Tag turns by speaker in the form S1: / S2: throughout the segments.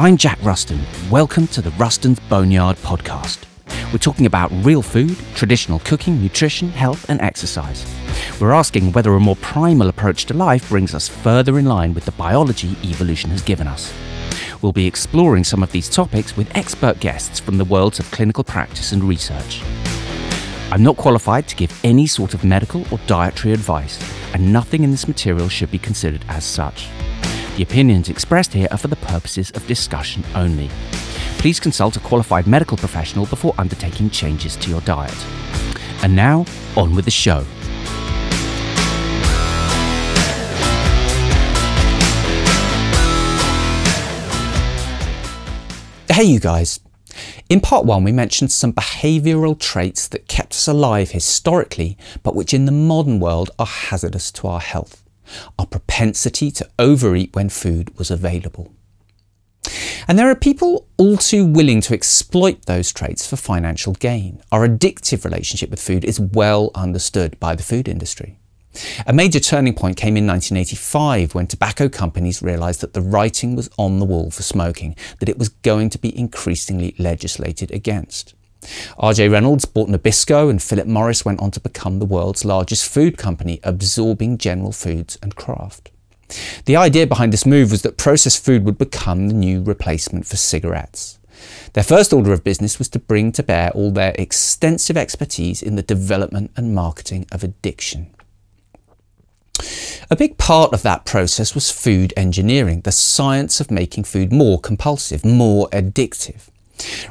S1: I'm Jack Ruston. Welcome to the Ruston's Boneyard podcast. We're talking about real food, traditional cooking, nutrition, health, and exercise. We're asking whether a more primal approach to life brings us further in line with the biology evolution has given us. We'll be exploring some of these topics with expert guests from the worlds of clinical practice and research. I'm not qualified to give any sort of medical or dietary advice, and nothing in this material should be considered as such. The opinions expressed here are for the purposes of discussion only. Please consult a qualified medical professional before undertaking changes to your diet. And now, on with the show. Hey, you guys. In part one, we mentioned some behavioural traits that kept us alive historically, but which in the modern world are hazardous to our health. Our propensity to overeat when food was available. And there are people all too willing to exploit those traits for financial gain. Our addictive relationship with food is well understood by the food industry. A major turning point came in 1985 when tobacco companies realised that the writing was on the wall for smoking, that it was going to be increasingly legislated against. RJ Reynolds bought Nabisco and Philip Morris went on to become the world's largest food company, absorbing General Foods and Kraft. The idea behind this move was that processed food would become the new replacement for cigarettes. Their first order of business was to bring to bear all their extensive expertise in the development and marketing of addiction. A big part of that process was food engineering, the science of making food more compulsive, more addictive.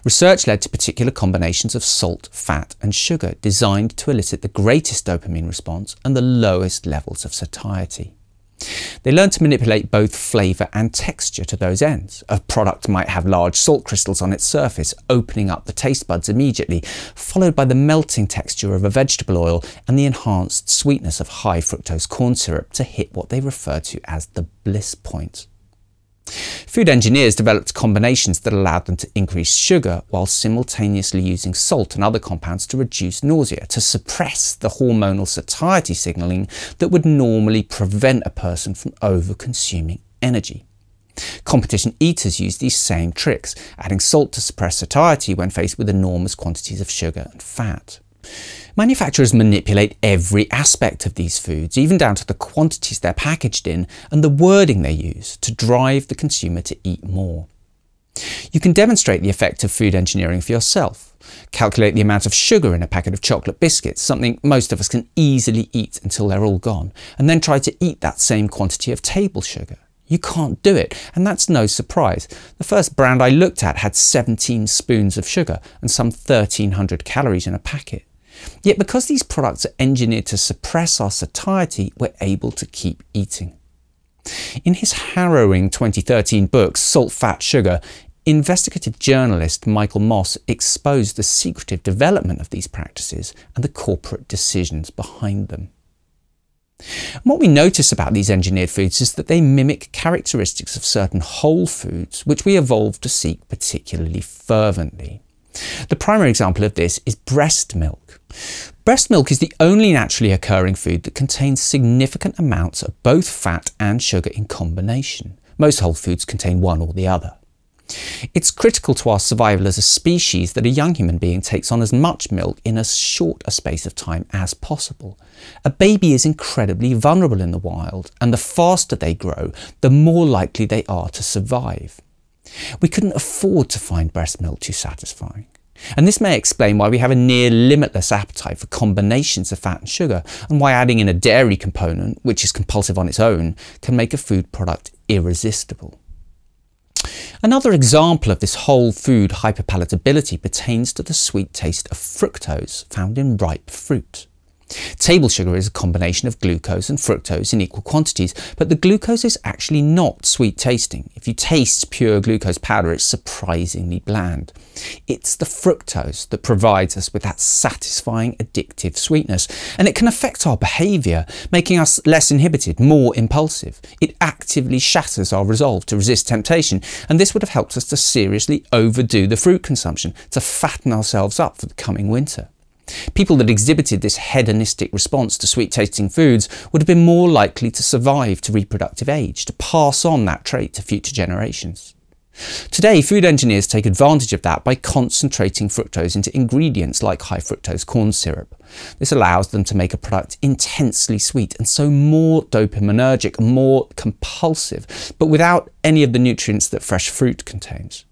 S1: Research led to particular combinations of salt, fat, and sugar designed to elicit the greatest dopamine response and the lowest levels of satiety. They learned to manipulate both flavour and texture to those ends. A product might have large salt crystals on its surface, opening up the taste buds immediately, followed by the melting texture of a vegetable oil and the enhanced sweetness of high fructose corn syrup to hit what they refer to as the bliss point. Food engineers developed combinations that allowed them to increase sugar while simultaneously using salt and other compounds to reduce nausea, to suppress the hormonal satiety signalling that would normally prevent a person from over-consuming energy. Competition eaters use these same tricks, adding salt to suppress satiety when faced with enormous quantities of sugar and fat. Manufacturers manipulate every aspect of these foods, even down to the quantities they're packaged in and the wording they use to drive the consumer to eat more. You can demonstrate the effect of food engineering for yourself. Calculate the amount of sugar in a packet of chocolate biscuits, something most of us can easily eat until they're all gone, and then try to eat that same quantity of table sugar. You can't do it, and that's no surprise. The first brand I looked at had 17 spoons of sugar and some 1300 calories in a packet. Yet because these products are engineered to suppress our satiety, we're able to keep eating. In his harrowing 2013 book, Salt, Fat, Sugar, investigative journalist Michael Moss exposed the secretive development of these practices and the corporate decisions behind them. And what we notice about these engineered foods is that they mimic characteristics of certain whole foods, which we evolved to seek particularly fervently. The primary example of this is breast milk. Breast milk is the only naturally occurring food that contains significant amounts of both fat and sugar in combination. Most whole foods contain one or the other. It's critical to our survival as a species that a young human being takes on as much milk in as short a space of time as possible. A baby is incredibly vulnerable in the wild, and the faster they grow, the more likely they are to survive. We couldn't afford to find breast milk too satisfying. And this may explain why we have a near limitless appetite for combinations of fat and sugar, and why adding in a dairy component, which is compulsive on its own, can make a food product irresistible. Another example of this whole food hyperpalatability pertains to the sweet taste of fructose found in ripe fruit. Table sugar is a combination of glucose and fructose in equal quantities, but the glucose is actually not sweet tasting. If you taste pure glucose powder, it's surprisingly bland. It's the fructose that provides us with that satisfying addictive sweetness, and it can affect our behaviour, making us less inhibited, more impulsive. It actively shatters our resolve to resist temptation, and this would have helped us to seriously overdo the fruit consumption, to fatten ourselves up for the coming winter. People that exhibited this hedonistic response to sweet tasting foods would have been more likely to survive to reproductive age, to pass on that trait to future generations. Today, food engineers take advantage of that by concentrating fructose into ingredients like high fructose corn syrup. This allows them to make a product intensely sweet and so more dopaminergic, more compulsive, but without any of the nutrients that fresh fruit contains.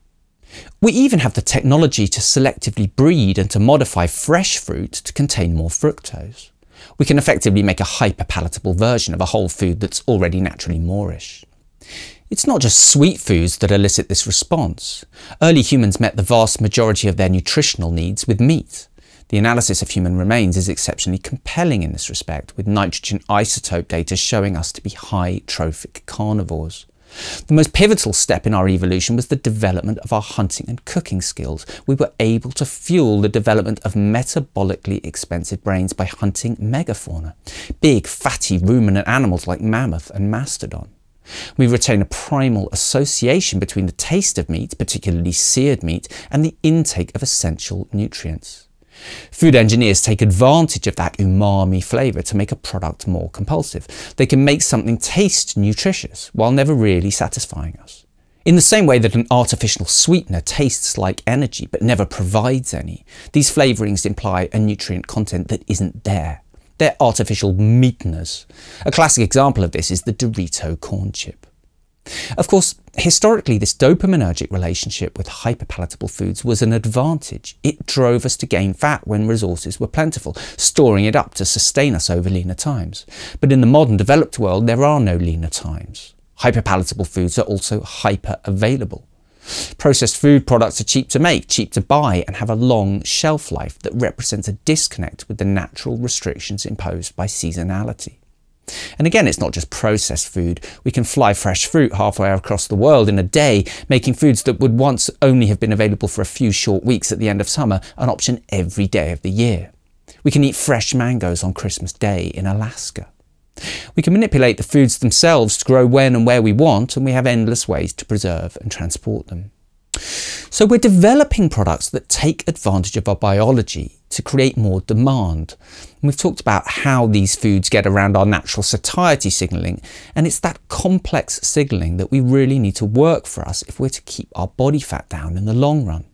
S1: We even have the technology to selectively breed and to modify fresh fruit to contain more fructose. We can effectively make a hyperpalatable version of a whole food that's already naturally moreish. It's not just sweet foods that elicit this response. Early humans met the vast majority of their nutritional needs with meat. The analysis of human remains is exceptionally compelling in this respect, with nitrogen isotope data showing us to be high trophic carnivores. The most pivotal step in our evolution was the development of our hunting and cooking skills. We were able to fuel the development of metabolically expensive brains by hunting megafauna, big, fatty ruminant animals like mammoth and mastodon. We retain a primal association between the taste of meat, particularly seared meat, and the intake of essential nutrients. Food engineers take advantage of that umami flavour to make a product more compulsive. They can make something taste nutritious while never really satisfying us. In the same way that an artificial sweetener tastes like energy but never provides any, these flavourings imply a nutrient content that isn't there. They're artificial meateners. A classic example of this is the Dorito corn chip. Of course, historically, this dopaminergic relationship with hyperpalatable foods was an advantage. It drove us to gain fat when resources were plentiful, storing it up to sustain us over leaner times. But in the modern developed world, there are no leaner times. Hyperpalatable foods are also hyper available. Processed food products are cheap to make, cheap to buy, and have a long shelf life that represents a disconnect with the natural restrictions imposed by seasonality. And again, it's not just processed food. We can fly fresh fruit halfway across the world in a day, making foods that would once only have been available for a few short weeks at the end of summer an option every day of the year. We can eat fresh mangoes on Christmas Day in Alaska. We can manipulate the foods themselves to grow when and where we want, and we have endless ways to preserve and transport them. So we're developing products that take advantage of our biology to create more demand. And we've talked about how these foods get around our natural satiety signalling, and it's that complex signalling that we really need to work for us if we're to keep our body fat down in the long run.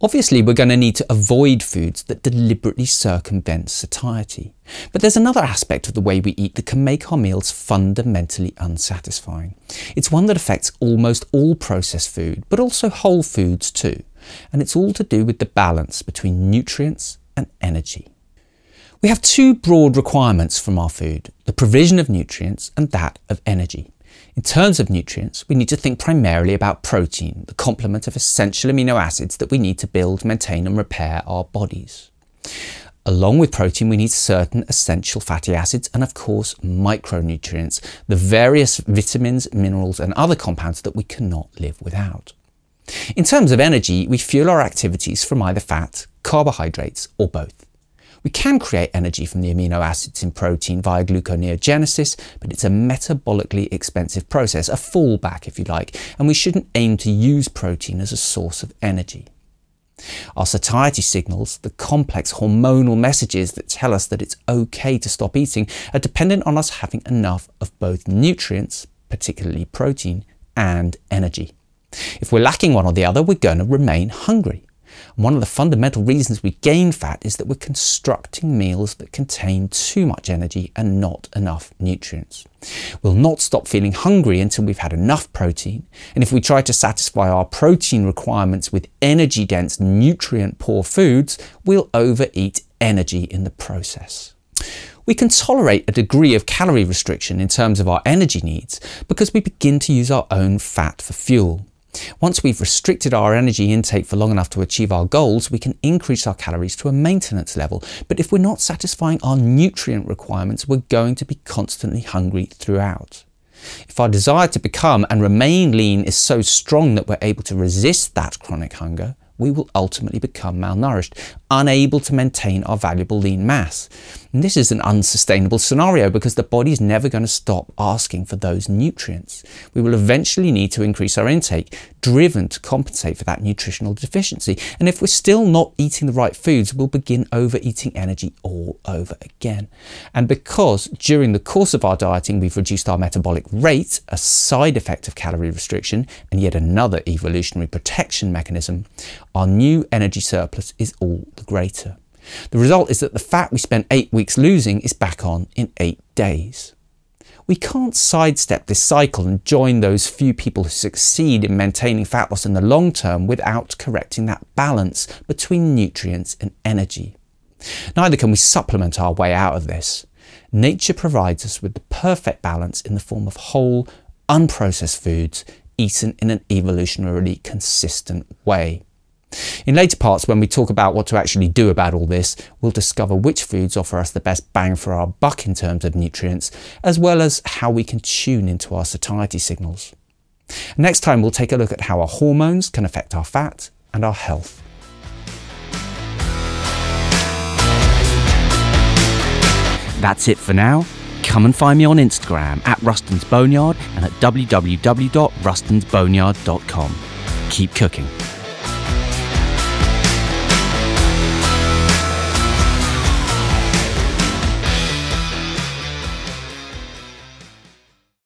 S1: Obviously, we're going to need to avoid foods that deliberately circumvent satiety. But there's another aspect of the way we eat that can make our meals fundamentally unsatisfying. It's one that affects almost all processed food, but also whole foods too. And it's all to do with the balance between nutrients and energy. We have two broad requirements from our food, the provision of nutrients and that of energy. In terms of nutrients, we need to think primarily about protein, the complement of essential amino acids that we need to build, maintain and repair our bodies. Along with protein, we need certain essential fatty acids and of course micronutrients, the various vitamins, minerals and other compounds that we cannot live without. In terms of energy, we fuel our activities from either fat, carbohydrates or both. We can create energy from the amino acids in protein via gluconeogenesis, but it's a metabolically expensive process, a fallback if you like, and we shouldn't aim to use protein as a source of energy. Our satiety signals, the complex hormonal messages that tell us that it's okay to stop eating, are dependent on us having enough of both nutrients, particularly protein, and energy. If we're lacking one or the other, we're going to remain hungry. One of the fundamental reasons we gain fat is that we're constructing meals that contain too much energy and not enough nutrients. We'll not stop feeling hungry until we've had enough protein, and if we try to satisfy our protein requirements with energy dense, nutrient poor foods, we'll overeat energy in the process. We can tolerate a degree of calorie restriction in terms of our energy needs because we begin to use our own fat for fuel. Once we've restricted our energy intake for long enough to achieve our goals, we can increase our calories to a maintenance level. But if we're not satisfying our nutrient requirements, we're going to be constantly hungry throughout. If our desire to become and remain lean is so strong that we're able to resist that chronic hunger, we will ultimately become malnourished, unable to maintain our valuable lean mass. And this is an unsustainable scenario because the body is never going to stop asking for those nutrients. We will eventually need to increase our intake, driven to compensate for that nutritional deficiency. And if we're still not eating the right foods, we'll begin overeating energy all over again. And because during the course of our dieting, we've reduced our metabolic rate, a side effect of calorie restriction, and yet another evolutionary protection mechanism, our new energy surplus is all the greater. The result is that the fat we spent eight weeks losing is back on in eight days. We can't sidestep this cycle and join those few people who succeed in maintaining fat loss in the long term without correcting that balance between nutrients and energy. Neither can we supplement our way out of this. Nature provides us with the perfect balance in the form of whole, unprocessed foods eaten in an evolutionarily consistent way. In later parts, when we talk about what to actually do about all this, we'll discover which foods offer us the best bang for our buck in terms of nutrients, as well as how we can tune into our satiety signals. Next time, we'll take a look at how our hormones can affect our fat and our health. That's it for now. Come and find me on Instagram at Ruston's Boneyard and at www.rustonsboneyard.com. Keep cooking.